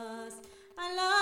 us. I love